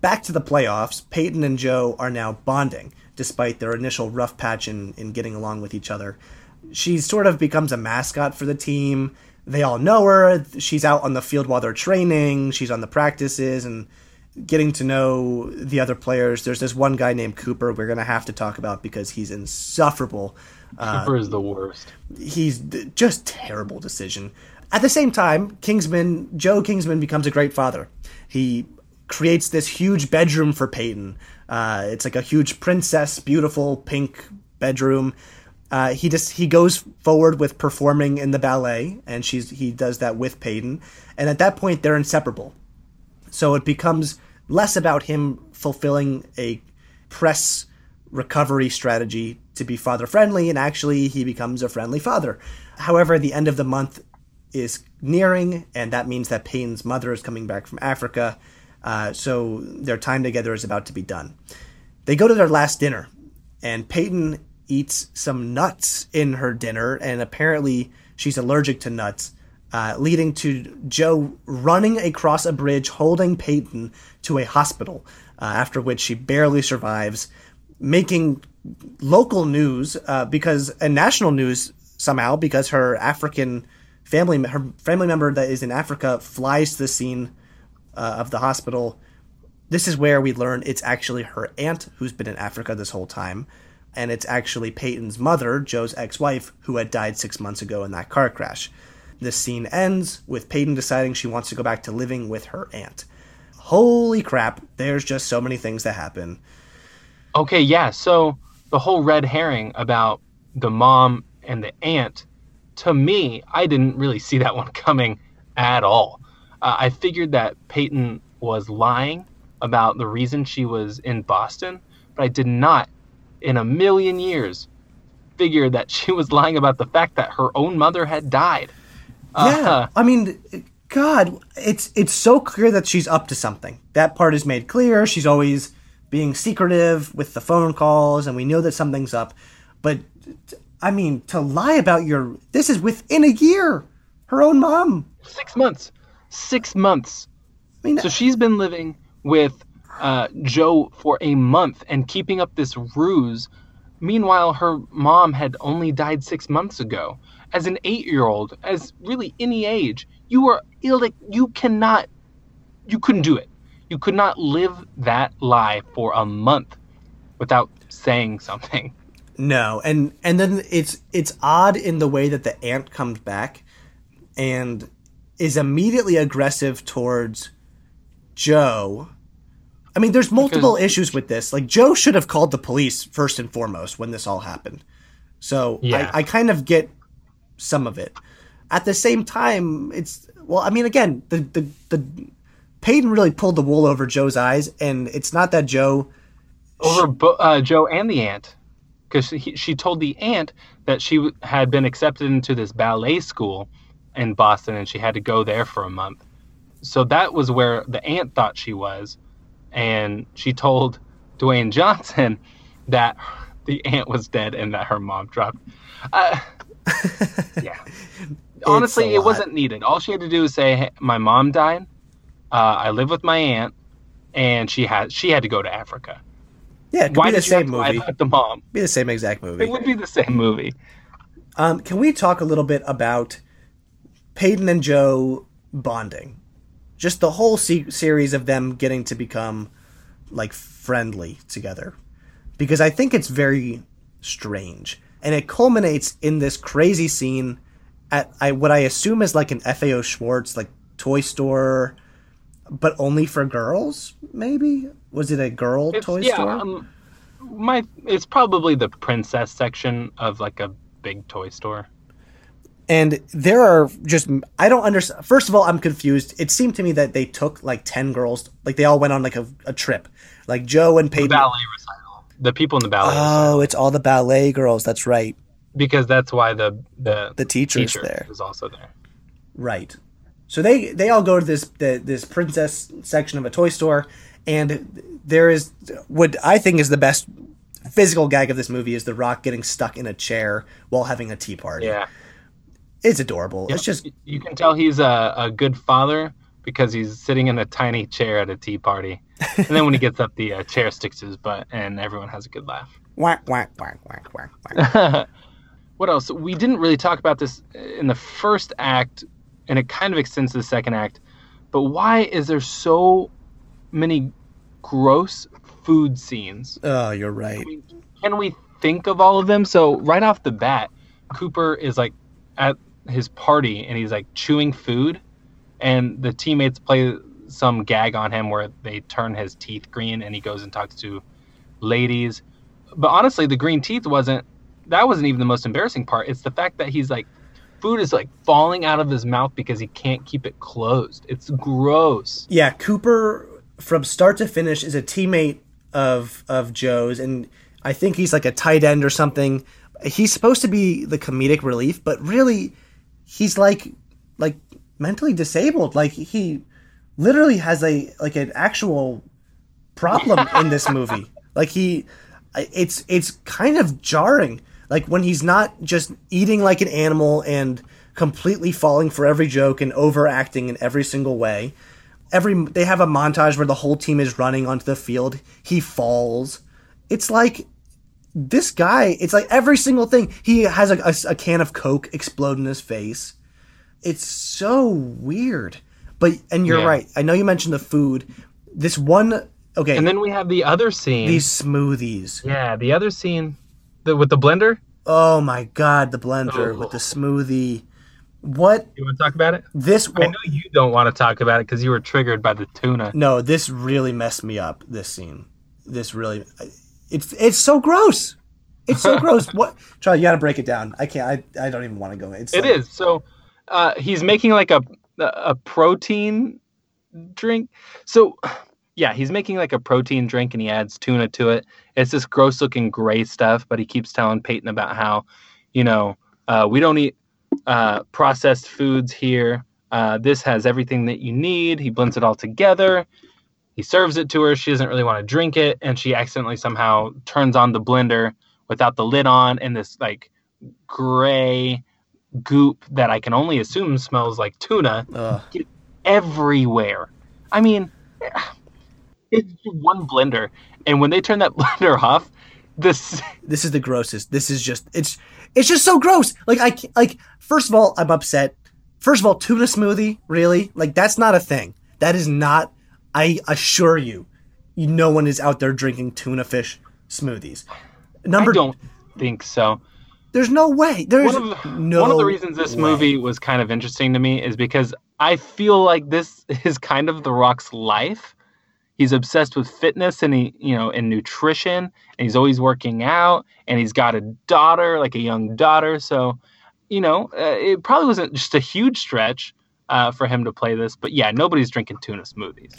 Back to the playoffs, Peyton and Joe are now bonding, despite their initial rough patch in, in getting along with each other. She sort of becomes a mascot for the team. They all know her. She's out on the field while they're training. She's on the practices and getting to know the other players. There's this one guy named Cooper we're going to have to talk about because he's insufferable. Cooper is the worst. He's just terrible decision. At the same time, Kingsman, Joe Kingsman becomes a great father. He creates this huge bedroom for Peyton. Uh, it's like a huge princess, beautiful pink bedroom. Uh, he just he goes forward with performing in the ballet, and she's he does that with Peyton. And at that point, they're inseparable. So it becomes less about him fulfilling a press recovery strategy to be father friendly, and actually he becomes a friendly father. However, the end of the month is nearing, and that means that Peyton's mother is coming back from Africa. Uh, so their time together is about to be done. They go to their last dinner, and Peyton eats some nuts in her dinner, and apparently she's allergic to nuts, uh, leading to Joe running across a bridge holding Peyton to a hospital, uh, after which she barely survives, making local news uh, because and national news somehow because her African family her family member that is in Africa flies to the scene uh, of the hospital. This is where we learn it's actually her aunt who's been in Africa this whole time, and it's actually Peyton's mother, Joe's ex-wife, who had died six months ago in that car crash. This scene ends with Peyton deciding she wants to go back to living with her aunt. Holy crap! There's just so many things that happen. Okay, yeah. So the whole red herring about the mom and the aunt, to me, I didn't really see that one coming at all. Uh, I figured that Peyton was lying about the reason she was in Boston, but I did not, in a million years, figure that she was lying about the fact that her own mother had died. Yeah, Uh, I mean, God, it's it's so clear that she's up to something. That part is made clear. She's always being secretive with the phone calls, and we know that something's up. But I mean, to lie about your this is within a year. Her own mom. six months. Six months. I mean, So she's been living with uh, Joe for a month and keeping up this ruse. Meanwhile, her mom had only died six months ago. As an eight-year-old, as really any age, you are ill. You cannot. You couldn't do it. You could not live that lie for a month without saying something. No, and and then it's it's odd in the way that the aunt comes back and is immediately aggressive towards Joe. I mean, there's multiple issues with this. Like Joe should have called the police first and foremost when this all happened. So Yeah. I, I kind of get some of it. At the same time, it's well, I mean, again, the the the Peyton really pulled the wool over Joe's eyes, and it's not that Joe over uh, Joe and the aunt, because she, she told the aunt that she w- had been accepted into this ballet school in Boston and she had to go there for a month. So that was where the aunt thought she was, and she told Dwayne Johnson that the aunt was dead and that her mom dropped. Uh, yeah. Honestly, it lot. wasn't needed. All she had to do was say, hey, "My mom died. Uh, I live with my aunt, and she had she had to go to Africa." yeah, it could Why be the did you have same movie. the mom? Be the same exact movie. It would be the same movie. Um, can we talk a little bit about Peyton and Joe bonding? Just the whole se- series of them getting to become like friendly together, because I think it's very strange, and it culminates in this crazy scene at I what I assume is like an FAO Schwarz like toy store, but only for girls. Maybe was it a girl It's, toy yeah, store? um, my it's probably the princess section of like a big toy store. And there are just I don't understand. First of all, I'm confused. It seemed to me that they took like ten girls, like they all went on like a, a trip, like Joe and The ballet recital. The people in the ballet oh, recital. Oh, it's all the ballet girls. That's right. because that's why the the The teacher's teacher there. is also there. Right. So they they all go to this the, this princess section of a toy store, and there is what I think is the best physical gag of this movie is the Rock getting stuck in a chair while having a tea party. Yeah, It's adorable. It's just you can tell he's a, a good father because he's sitting in a tiny chair at a tea party, and then when he gets up, the uh, chair sticks to his butt, and everyone has a good laugh. whack whack whack whack whack whack. what else? We didn't really talk about this in the first act, and it kind of extends to the second act. But why is there so many gross food scenes? oh, you're right. Can we think of all of them? So right off the bat, Cooper is like at his party and he's like chewing food, and the teammates play some gag on him where they turn his teeth green and he goes and talks to ladies. But honestly, the green teeth wasn't that wasn't even the most embarrassing part. It's the fact that he's like food is like falling out of his mouth because he can't keep it closed. It's gross. Yeah, Cooper from start to finish is a teammate of of Joe's, and I think he's like a tight end or something. He's supposed to be the comedic relief, but really, he's like like mentally disabled. Like he literally has a like an actual problem in this movie. Like he, it's it's kind of jarring. Like when he's not just eating like an animal and completely falling for every joke and overacting in every single way. Every they have a montage where the whole team is running onto the field. He falls. It's like this guy. It's like every single thing. He has a, a, a can of Coke explode in his face. It's so weird. But and you're Yeah. right. I know you mentioned the food. This one, okay, And then we have the other scene. these smoothies. yeah, the other scene the, with the blender. Oh my god, the blender Oh. with the smoothie. What You want to talk about it? this? I know you don't want to talk about it because you were triggered by the tuna. No, this really messed me up. This scene, this really, it's it's so gross. It's so gross. What, Charlie? You got to break it down. I can't. I, I don't even want to go. It's It like- is. So uh, he's making like a a protein drink. So yeah, he's making like a protein drink and he adds tuna to it. It's this gross looking gray stuff, but he keeps telling Peyton about how, you know, uh, we don't eat uh, processed foods here. Uh, this has everything that you need. He blends it all together. He serves it to her. She doesn't really want to drink it, and she accidentally somehow turns on the blender without the lid on, and this like gray goop that I can only assume smells like tuna Ugh. everywhere. I mean, it's one blender, and when they turn that blender off, this This is the grossest. This is just it's it's just so gross. Like I like first of all, I'm upset. First of all, tuna smoothie, really? Like that's not a thing. That is not. I assure you, no one is out there drinking tuna fish smoothies. Number I don't think so. there's no way. There's One of, no. one of the reasons this way. movie was kind of interesting to me is because I feel like this is kind of The Rock's life. He's obsessed with fitness and he, you know, and nutrition, and he's always working out, and he's got a daughter, like a young daughter. So, you know, uh, it probably wasn't just a huge stretch uh, for him to play this, but yeah, nobody's drinking tuna smoothies.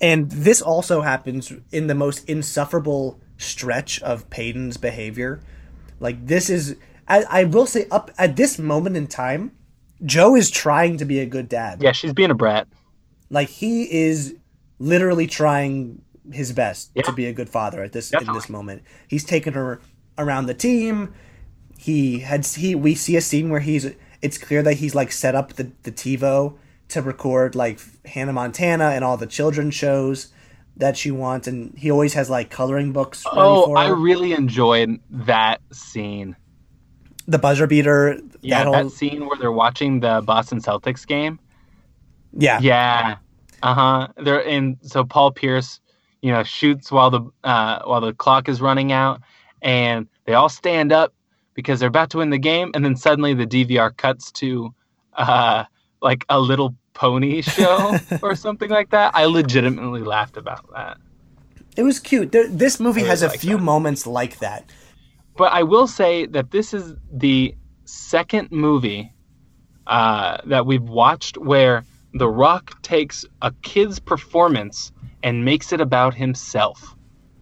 And this also happens in the most insufferable stretch of Peyton's behavior. Like this is, I, I will say, up at this moment in time, Joe is trying to be a good dad. Yeah, she's being a brat. Like he is literally trying his best Yeah. to be a good father at this in this moment. He's taken her around the team. He had he we see a scene where he's it's clear that he's like set up the the TiVo to record like Hannah Montana and all the children shows that she wants and he always has like coloring books Oh, I really enjoyed that scene. the buzzer beater Yeah, that that, whole scene where they're watching the Boston Celtics game. yeah Yeah. Uh huh. They're and so Paul Pierce, you know, shoots while the uh, while the clock is running out, and they all stand up because they're about to win the game, and then suddenly the DVR cuts to uh, like a little pony show or something like that. I legitimately laughed about that. it was cute there, this movie I has a like few that. moments like that But I will say that this is the second movie uh, that we've watched where The Rock takes a kid's performance and makes it about himself.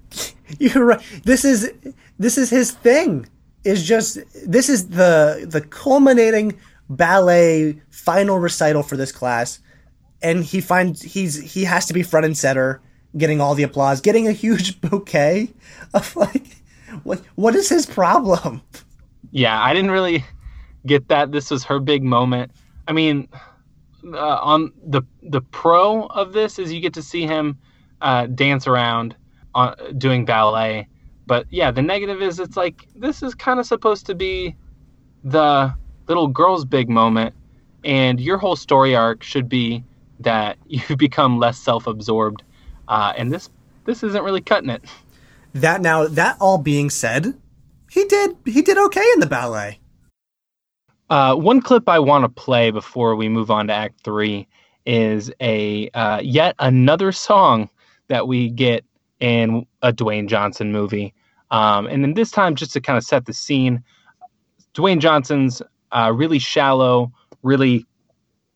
You're right. This is this is his thing. Is just this is the the culminating ballet final recital for this class, and he finds he's he has to be front and center, getting all the applause, getting a huge bouquet of like what what is his problem? Yeah, I didn't really get that. This was her big moment. I mean, uh, on the the pro of this is you get to see him uh, dance around on, doing ballet. But yeah, the negative is it's like this is kind of supposed to be the little girl's big moment, and your whole story arc should be that you become less self-absorbed, uh, and this this isn't really cutting it. That now that all being said, he did he did okay in the ballet. Uh, one clip I want to play before we move on to Act Three is a uh, yet another song that we get in a Dwayne Johnson movie, um, and then this time just to kind of set the scene, Dwayne Johnson's uh, really shallow, really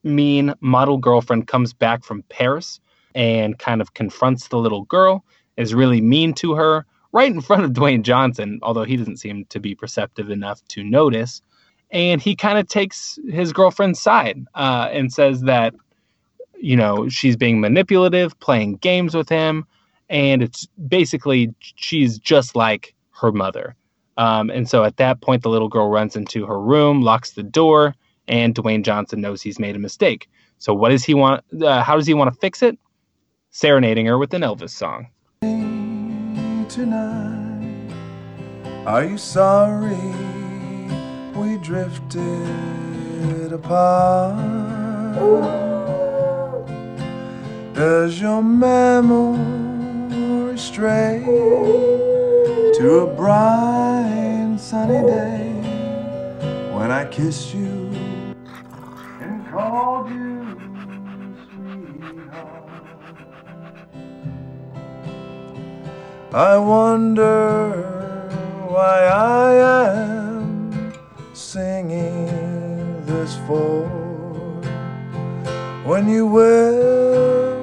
mean model girlfriend comes back from Paris and kind of confronts the little girl, is really mean to her right in front of Dwayne Johnson, although he doesn't seem to be perceptive enough to notice. And he kind of takes his girlfriend's side uh, and says that you know she's being manipulative playing games with him and it's basically she's just like her mother um, and so at that point the little girl runs into her room locks the door and dwayne johnson knows he's made a mistake so what does he want uh, how does he want to fix it serenading her with an elvis song tonight. Are you sorry we drifted apart? Does your memory stray to a bright sunny day when I kissed you and called you sweetheart? I wonder why I am singing this for when you will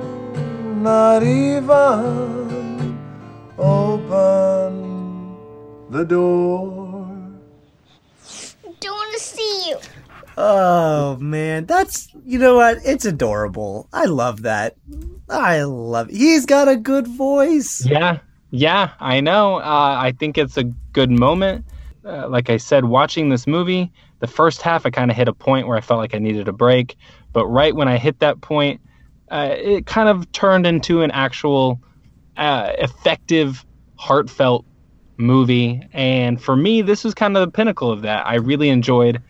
not even open the door. Don't want to see you. Oh man, that's you know what? It's adorable. I love that. I love. He's got a good voice. Yeah, yeah, I know. Uh, I think it's a good moment. Uh, like I said, watching this movie, the first half, I kind of hit a point where I felt like I needed a break. But right when I hit that point, uh, it kind of turned into an actual uh, effective, heartfelt movie. And for me, this was kind of the pinnacle of that. I really enjoyed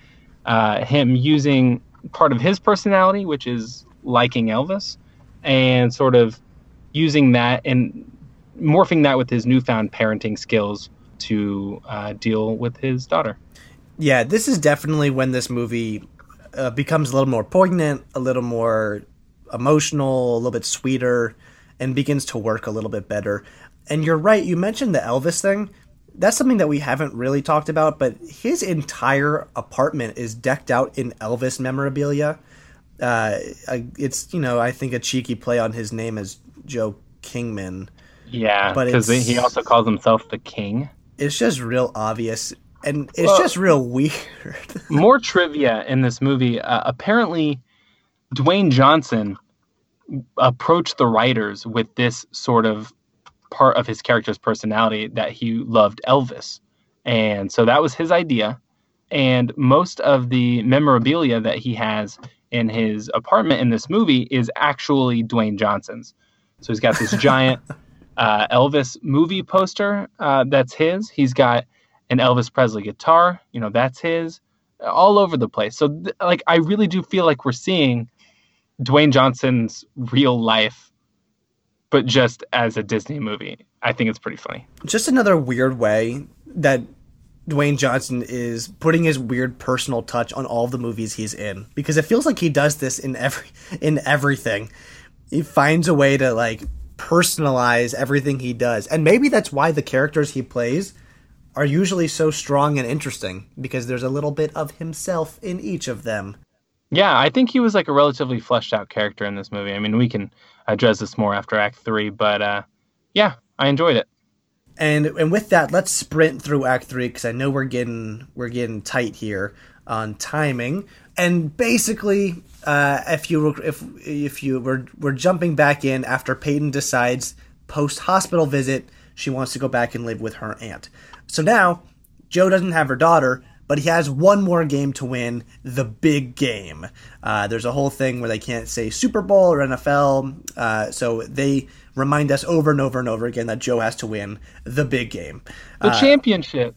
uh, him using part of his personality, which is liking Elvis, and sort of using that and morphing that with his newfound parenting skills to uh, deal with his daughter. Yeah, this is definitely when this movie uh, becomes a little more poignant, a little more emotional, a little bit sweeter, and begins to work a little bit better. And you're right, you mentioned the Elvis thing. That's something that we haven't really talked about, but his entire apartment is decked out in Elvis memorabilia. Uh, it's, you know, I think a cheeky play on his name as Joe Kingman. Yeah, because he also calls himself the king. It's just real obvious, and it's Well- just real weird. More trivia in this movie. Uh, apparently, Dwayne Johnson approached the writers with this sort of part of his character's personality that he loved Elvis. And so that was his idea. And most of the memorabilia that he has in his apartment in this movie is actually Dwayne Johnson's. So he's got this giant uh, Elvis movie poster uh, that's his. He's got an Elvis Presley guitar, you know, that's his, all over the place. So, th- like, I really do feel like we're seeing Dwayne Johnson's real life, but just as a Disney movie. I think it's pretty funny. just another weird way that Dwayne Johnson is putting his weird personal touch on all the movies he's in because it feels like he does this in every in everything. He finds a way to like personalize everything he does. And maybe that's why the characters he plays are usually so strong and interesting because there's a little bit of himself in each of them. Yeah, I think he was like a relatively fleshed out character in this movie. I mean, we can address this more after Act Three, but uh, yeah, I enjoyed it. And and with that, let's sprint through Act Three because I know we're getting we're getting tight here on timing. And basically, uh, if you were- if if you were we're jumping back in after Peyton decides post hospital visit she wants to go back and live with her aunt. So now Joe doesn't have her daughter, but he has one more game to win the big game. Uh, there's a whole thing where they can't say Super Bowl or NFL, uh, so they remind us over and over and over again that Joe has to win the big game. The championship.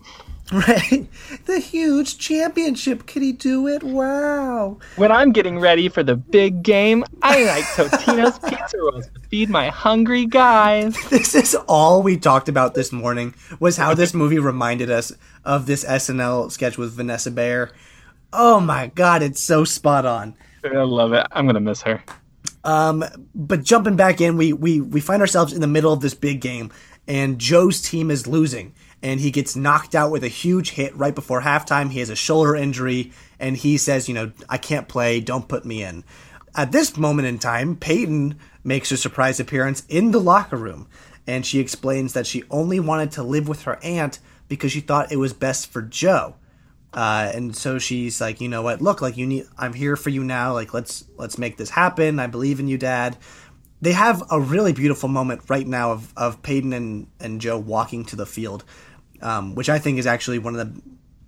Right? The huge championship. Can he do it? Wow. When I'm getting ready for the big game, I like Totino's pizza rolls to feed my hungry guys. This is all we talked about this morning was how this movie reminded us of this SNL sketch with Vanessa Bayer. Oh my god, it's so spot on. I love it. I'm gonna miss her. Um, but jumping back in, we, we, we find ourselves in the middle of this big game, and Joe's team is losing, and he gets knocked out with a huge hit right before halftime. He has a shoulder injury, and he says, you know, I can't play, don't put me in. At this moment in time, Peyton makes her surprise appearance in the locker room, and she explains that she only wanted to live with her aunt because she thought it was best for Joe. Uh, and so she's like, you know what? Look, like you need. I'm here for you now. Like let's let's make this happen. I believe in you, Dad. They have a really beautiful moment right now of of Peyton and and Joe walking to the field, um, which I think is actually one of the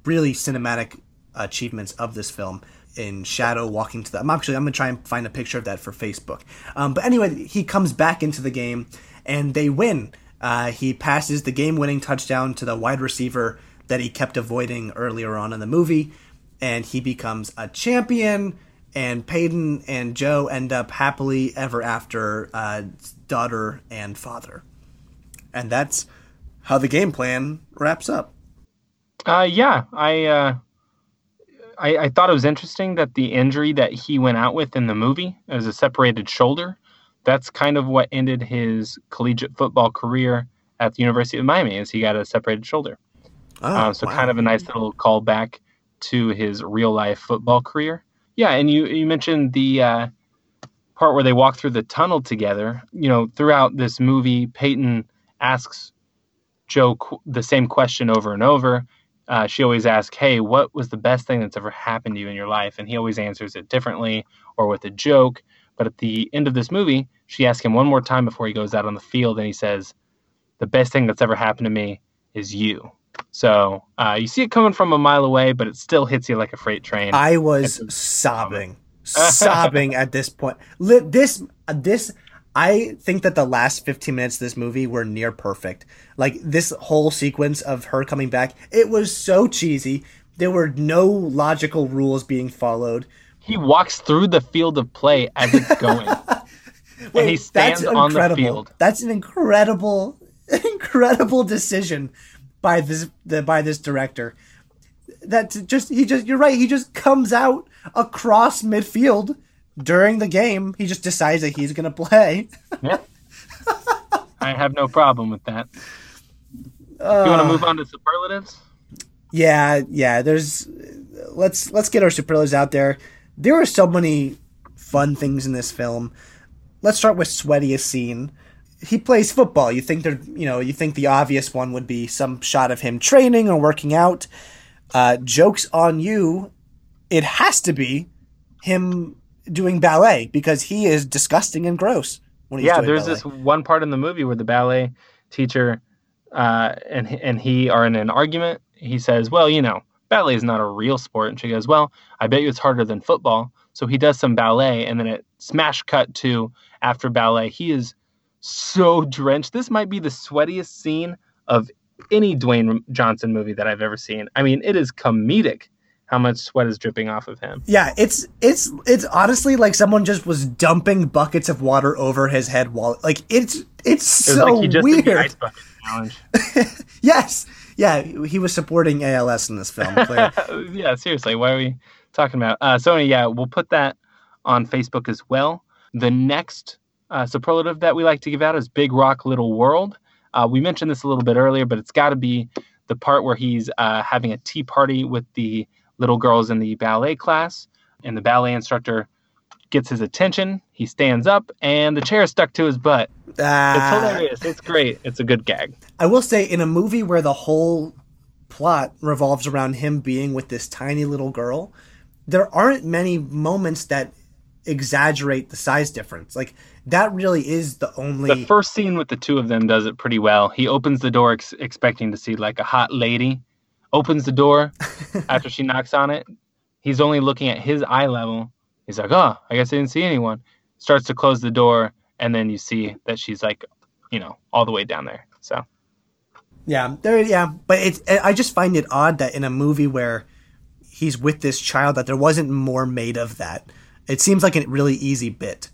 really cinematic achievements of this film. In shadow walking to the. I'm actually I'm gonna try and find a picture of that for Facebook. Um, but anyway, he comes back into the game and they win. Uh, he passes the game-winning touchdown to the wide receiver that he kept avoiding earlier on in the movie, and he becomes a champion. and Peyton and Joe end up happily ever after, uh, daughter and father, and that's how the game plan wraps up. Uh, yeah, I, uh, I I thought it was interesting that the injury that he went out with in the movie is a separated shoulder. That's kind of what ended his collegiate football career at the University of Miami, is he got a separated shoulder. Oh, um, so wow. kind of a nice little callback to his real life football career. Yeah, and you you mentioned the uh, part where they walk through the tunnel together. You know, throughout this movie, Peyton asks Joe qu- the same question over and over. Uh, she always asks, "Hey, what was the best thing that's ever happened to you in your life?" And he always answers it differently or with a joke. But at the end of this movie, she asks him one more time before he goes out on the field, and he says, "The best thing that's ever happened to me is you." So uh, you see it coming from a mile away, but it still hits you like a freight train. I was sobbing, sobbing at this point. This, this, I think that the last 15 minutes of this movie were near perfect. Like this whole sequence of her coming back, it was so cheesy. There were no logical rules being followed. he walks through the field of play as it's going, and he stands on the field. That's an incredible, incredible decision by this the, by this director. That just he just you're right. He just comes out across midfield during the game. He just decides that he's gonna play. Yeah. I have no problem with that. you want to move on to superlatives? Yeah, yeah. There's let's let's get our superlatives out there. There are so many fun things in this film. Let's start with sweatiest scene. He plays football. You think there, you know, you think the obvious one would be some shot of him training or working out. Uh, jokes on you. It has to be him doing ballet because he is disgusting and gross. When he's yeah, there's ballet. this one part in the movie where the ballet teacher uh, and and he are in an argument. He says, "Well, you know, ballet is not a real sport," and she goes, "Well, I bet you it's harder than football." So he does some ballet, and then it smash cut to after ballet. He is so drenched. This might be the sweatiest scene of any Dwayne Johnson movie that I've ever seen. I mean, it is comedic how much sweat is dripping off of him. Yeah, it's it's it's honestly like someone just was dumping buckets of water over his head while like it's it's It so like he just did the weird. Yes, yeah, he was supporting ALS in this film. Yeah, seriously, why are we talking about? Uh, so, yeah, we'll put that on Facebook as well. The next uh, superlative that we like to give out is Big Rock Little World. Uh, we mentioned this a little bit earlier, but it's got to be the part where he's uh, having a tea party with the little girls in the ballet class, and the ballet instructor gets his attention. He stands up, and the chair is stuck to his butt. It's Ah, hilarious. It's great. It's a good gag. I will say, in a movie where the whole plot revolves around him being with this tiny little girl, there aren't many moments that exaggerate the size difference. Like that really is the only. The first scene with the two of them does it pretty well. He opens the door ex- expecting to see like a hot lady, opens the door after she knocks on it. He's only looking at his eye level. He's like, "Oh, I guess I didn't see anyone." Starts to close the door, and then you see that she's like, you know, all the way down there. So Yeah, there. Yeah, but it's. I just find it odd that in a movie where he's with this child, that there wasn't more made of that. It seems like a really easy bit.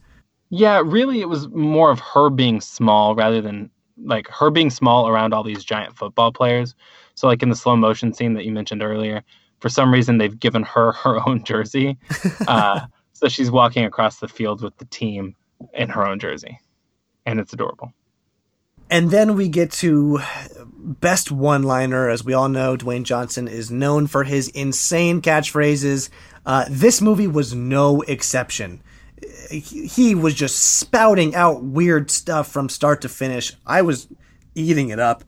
yeah, really, it was more of her being small rather than like her being small around all these giant football players. So like in the slow motion scene that you mentioned earlier, for some reason they've given her her own jersey. Uh, so she's walking across the field with the team in her own jersey. And it's adorable. And then we get to best one-liner. As we all know, Dwayne Johnson is known for his insane catchphrases. Uh, this movie was no exception. He was just spouting out weird stuff from start to finish. I was eating it up.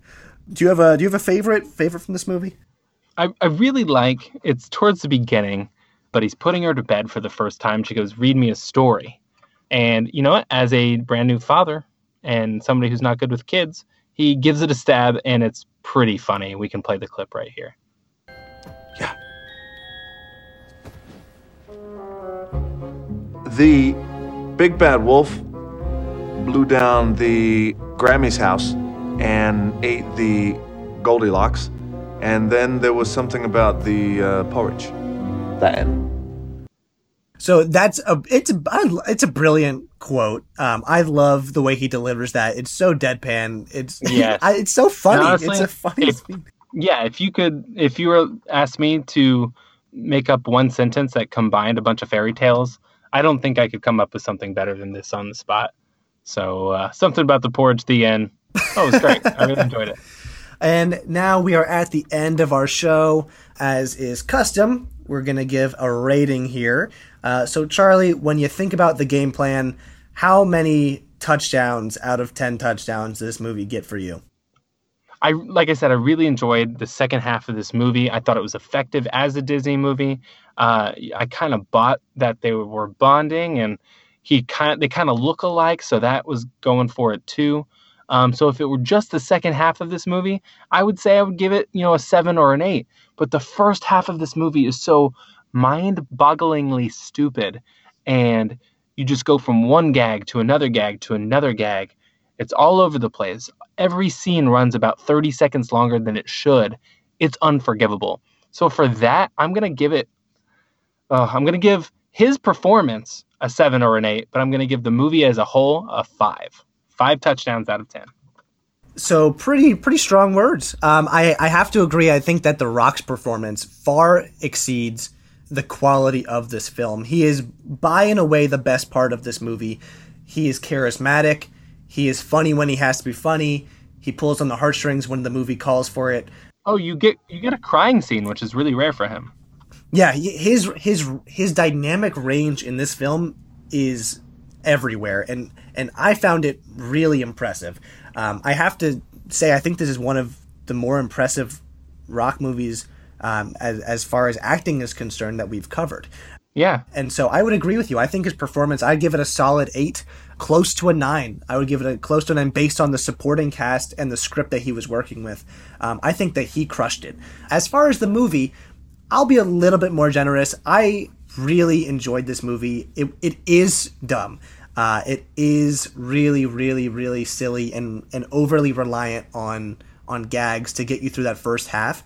Do you have a Do you have a favorite favorite from this movie? I, I really like it's towards the beginning, but he's putting her to bed for the first time. She goes, Read me a story. And you know what? As a brand new father and somebody who's not good with kids, he gives it a stab and it's pretty funny. We can play the clip right here. Yeah. The big bad wolf blew down the Grammy's house and ate the Goldilocks. And then there was something about the uh, porridge. The end. So that's a it's a it's a brilliant quote. Um, I love the way he delivers that. It's so deadpan. It's yeah. It's so funny. honestly, it's a funny. if- Yeah, if you could, if you were asked me to make up one sentence that combined a bunch of fairy tales, I don't think I could come up with something better than this on the spot. So uh, something about the porridge, the end. Oh, it was great. I really enjoyed it. And now we are at the end of our show. As is custom, we're going to give a rating here. Uh, so, Charlie, when you think about the game plan, how many touchdowns out of 10 touchdowns does this movie get for you? I like I said, I really enjoyed the second half of this movie. I thought it was effective as a Disney movie. Uh, I kind of bought that they were bonding, and he kind they kind of look alike, so that was going for it too. Um, so if it were just the second half of this movie, I would say I would give it you know a seven or an eight. But the first half of this movie is so mind-bogglingly stupid, and you just go from one gag to another gag to another gag. It's all over the place every scene runs about 30 seconds longer than it should. It's unforgivable. So for that, I'm gonna give it. Uh, I'm gonna give his performance a seven or an eight, but I'm gonna give the movie as a whole a five. Five touchdowns out of ten. So pretty pretty strong words. Um, I I have to agree. I think that The Rock's performance far exceeds the quality of this film. He is by and away the best part of this movie. He is charismatic. He is funny when he has to be funny. He pulls on the heartstrings when the movie calls for it. Oh, you get you get a crying scene, which is really rare for him. Yeah, his his his dynamic range in this film is everywhere, and and I found it really impressive. Um, I have to say, I think this is one of the more impressive rock movies um, as as far as acting is concerned that we've covered. Yeah, And so I would agree with you. I think his performance, I'd give it a solid eight, close to a nine. I would give it a close to a nine based on the supporting cast and the script that he was working with. Um, I think that he crushed it. As far as the movie, I'll be a little bit more generous. I really enjoyed this movie. It, it is dumb. Uh, it is really, really, really silly and, and overly reliant on on gags to get you through that first half.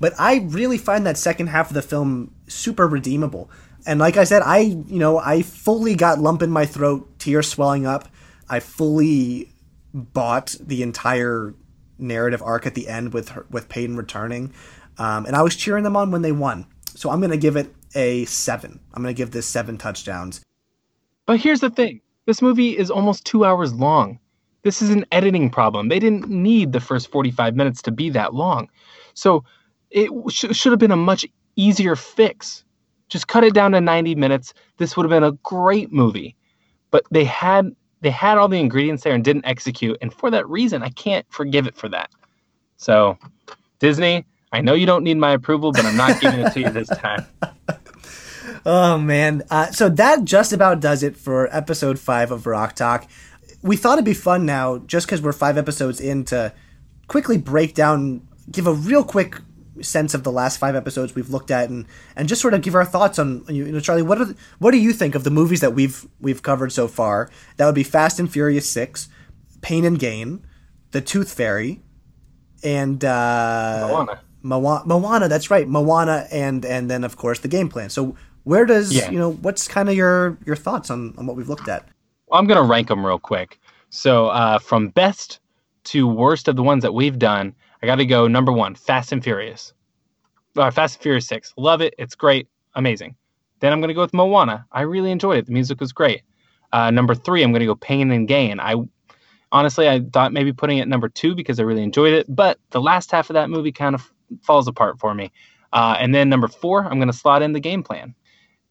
But I really find that second half of the film super redeemable. And like I said, I you know I fully got lump in my throat, tears swelling up. I fully bought the entire narrative arc at the end with her, with Peyton returning, um, and I was cheering them on when they won. So I'm gonna give it a seven. I'm gonna give this seven touchdowns. but here's the thing: this movie is almost two hours long. This is an editing problem. They didn't need the first 45 minutes to be that long, so it sh- should have been a much easier fix. Just cut it down to 90 minutes. This would have been a great movie. But they had they had all the ingredients there and didn't execute, and for that reason, I can't forgive it for that. So, Disney, I know you don't need my approval, but I'm not giving it to you this time. Oh man! Uh, so that just about does it for episode five of Rock Talk. We thought it'd be fun now, just because we're five episodes in, to quickly break down, give a real quick sense of the last five episodes we've looked at, and and just sort of give our thoughts on you know Charlie. What are the, what do you think of the movies that we've we've covered so far? That would be Fast and Furious Six, Pain and Gain, The Tooth Fairy, and uh, Moana. Moana, Moana, that's right, Moana, and and then of course the game plan. So where does Yeah. you know what's kind of your your thoughts on on what we've looked at? Well, I'm gonna rank them real quick. So uh, from best to worst of the ones that we've done, I got to go number one, Fast and Furious. Uh, Fast and Furious Six, love it. It's great, amazing. Then I'm gonna go with Moana. I really enjoyed it. The music was great. Uh, number three, I'm gonna go Pain and Gain. I honestly I thought maybe putting it at number two because I really enjoyed it, but the last half of that movie kind of falls apart for me. Uh, and then number four, I'm gonna slot in the game plan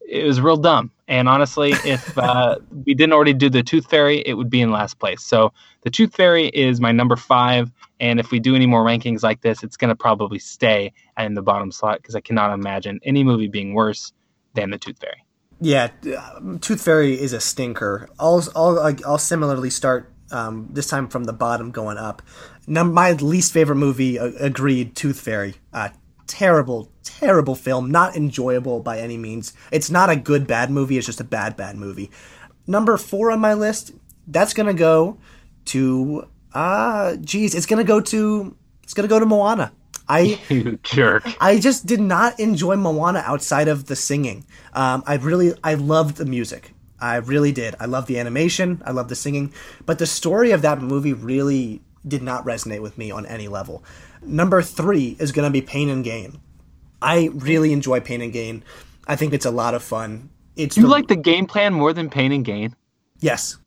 it was real dumb. And honestly, if uh, we didn't already do the Tooth Fairy, it would be in last place. So the Tooth Fairy is my number five. And if we do any more rankings like this, it's going to probably stay in the bottom slot because I cannot imagine any movie being worse than the Tooth Fairy. Yeah, uh, Tooth Fairy is a stinker. I'll I'll I'll similarly start um, this time from the bottom going up. Num- my least favorite movie, uh, agreed. Tooth Fairy, uh, terrible, terrible film. Not enjoyable by any means. It's not a good bad movie. It's just a bad bad movie. Number four on my list. That's gonna go to uh geez, it's gonna go to it's gonna go to Moana. I You jerk. I just did not enjoy Moana outside of the singing. Um, I really, I loved the music. I really did. I love the animation. I love the singing. But the story of that movie really did not resonate with me on any level. Number three is going to be Pain and Gain. I really enjoy Pain and Gain. I think it's a lot of fun. It's You the- like the game plan more than Pain and Gain? yes,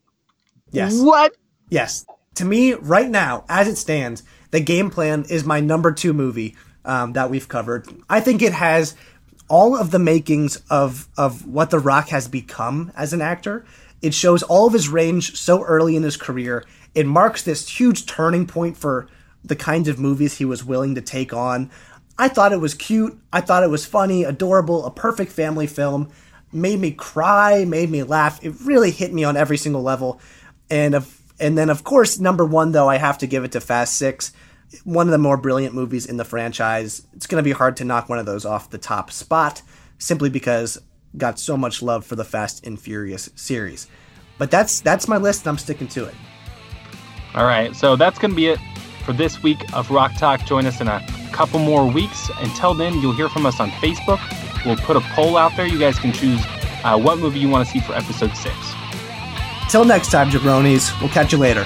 yes. What? Yes. To me, right now, as it stands, the game plan is my number two movie um, that we've covered. I think it has all of the makings of of what The Rock has become as an actor. It shows all of his range so early in his career. It marks this huge turning point for the kinds of movies he was willing to take on. I thought it was cute. I thought it was funny, adorable, a perfect family film. Made me cry, made me laugh. It really hit me on every single level. And of and then of course number one though I have to give it to Fast Six, one of the more brilliant movies in the franchise. It's going to be hard to knock one of those off the top spot simply because got so much love for the Fast and Furious series. But that's that's my list and I'm sticking to it. All right, so that's going to be it for this week of Rock Talk. Join us in a couple more weeks. Until then, you'll hear from us on Facebook. We'll put a poll out there. You guys can choose uh, what movie you want to see for episode six. Till next time, jabronis. We'll catch you later.